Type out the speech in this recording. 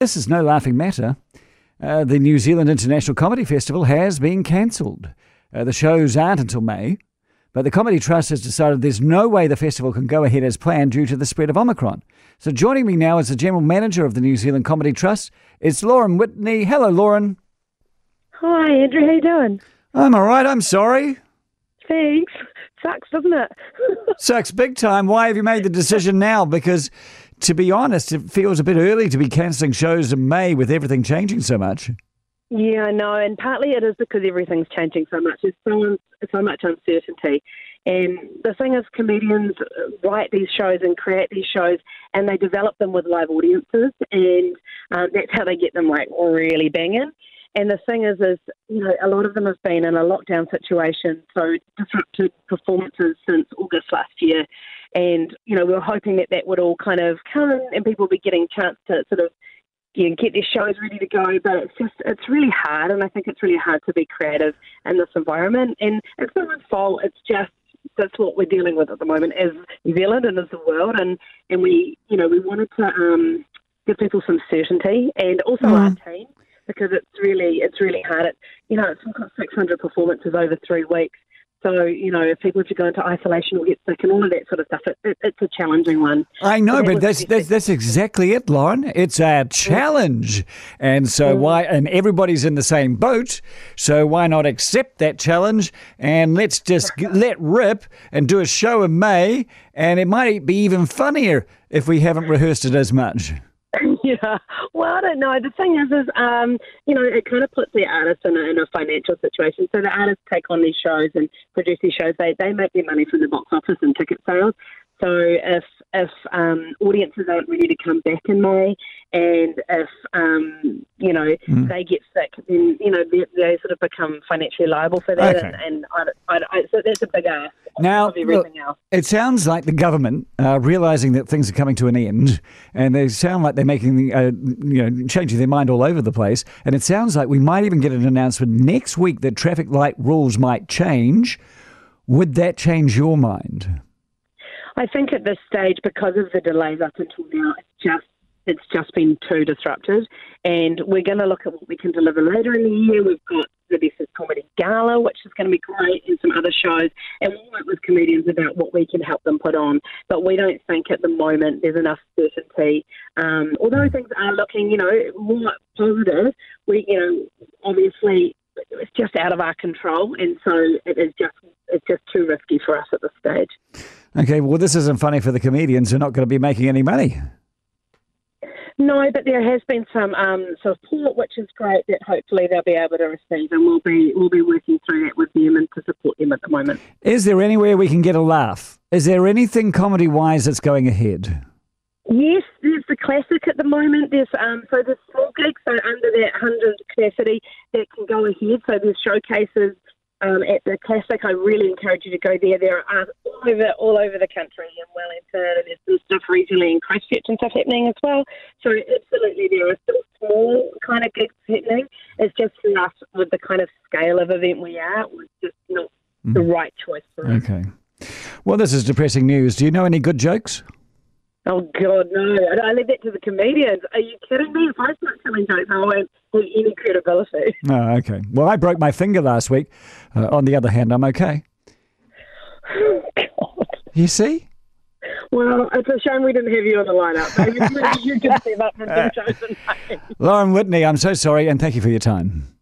This is no laughing matter. Uh, the New Zealand International Comedy Festival has been cancelled. Uh, the shows aren't until May, but the Comedy Trust has decided there's no way the festival can go ahead as planned due to the spread of Omicron. So joining me now as the General Manager of the New Zealand Comedy Trust is Lauren Whitney. Hello, Lauren. Hi, Andrew. How you doing? I'm all right. I'm sorry. Thanks. Sucks, doesn't it? Sucks big time. Why have you made the decision now? Because, to be honest, it feels a bit early to be cancelling shows in May with everything changing so much. yeah, I know, and partly it is because everything's changing so much. There's so, so much uncertainty. And the thing is, comedians write these shows and create these shows, and they develop them with live audiences, and um, that's how they get them like really banging. And the thing is, is you know, a lot of them have been in a lockdown situation, so disrupted performances since August last year. And you know, we were hoping that that would all kind of come and people would be getting a chance to sort of you know, get their shows ready to go. But it's just it's really hard, and I think it's really hard to be creative in this environment. And it's not my fault. It's just that's what we're dealing with at the moment as New Zealand and as the world. And and we you know we wanted to um, give people some certainty and also our team because it's really it's really hard. It, you know, it's got 600 performances over three weeks. So you know, if people have to go into isolation or get sick and all of that sort of stuff, it, it, it's a challenging one. I know, So but that's, that's that's exactly it, Lauren. It's a challenge, and so mm. why? And everybody's in the same boat. So why not accept that challenge and let's just g- let rip and do a show in May, and it might be even funnier if we haven't rehearsed it as much. yeah. Well, I don't know. The thing is, is um, you know, it kind of puts the artist in a, in a financial situation. So the artists take on these shows and produce these shows. They they make their money from the box office and ticket sales. So if if um, audiences aren't ready to come back in May, and if um, you know they get sick, then you know they, they sort of become financially liable for that. Okay. And, and I, I, I, so that's a big ask Now, else. It sounds like the government are realizing that things are coming to an end, and they sound like they're making, uh, you know, changing their mind all over the place. And it sounds like we might even get an announcement next week that traffic light rules might change. Would that change your mind? I think at this stage, because of the delays up until now, it's just it's just been too disrupted, and we're going to look at what we can deliver later in the year. We've got the Best Comedy Gala, which is going to be great, and some other shows, and we'll work with comedians about what we can help them put on. But we don't think at the moment there's enough certainty. Um, although things are looking, you know, more positive, we, you know, obviously it's just out of our control, and so it is just it's just too risky for us at this stage. Okay, well, this isn't funny for the comedians who are not going to be making any money. No, but there has been some um, support, which is great. That hopefully they'll be able to receive, and we'll be we'll be working through that with them and to support them at the moment. Is there anywhere we can get a laugh? Is there anything comedy wise that's going ahead? Yes, there's the classic at the moment. There's um, so there's small gigs, so under that hundred capacity that can go ahead. So there's showcases um, at the classic. I really encourage you to go there. There are all over all over the country in Wellington, and there's some stuff regionally in Christchurch and stuff happening as well. So absolutely, there are still small kind of gigs happening. It's just for us with the kind of scale of event we are, it was just not the right choice for us. Okay. Well, this is depressing news. Do you know any good jokes? Oh God, no! I, I leave that to the comedians. Are you kidding me? If I start telling jokes, I won't have any credibility. Oh, okay. Well, I broke my finger last week. Uh, on the other hand, I'm okay. God. You see? Well, it's a shame we didn't have you on the lineup. Maybe you could step up and do shows Lauren Whitney, I'm so sorry, and thank you for your time.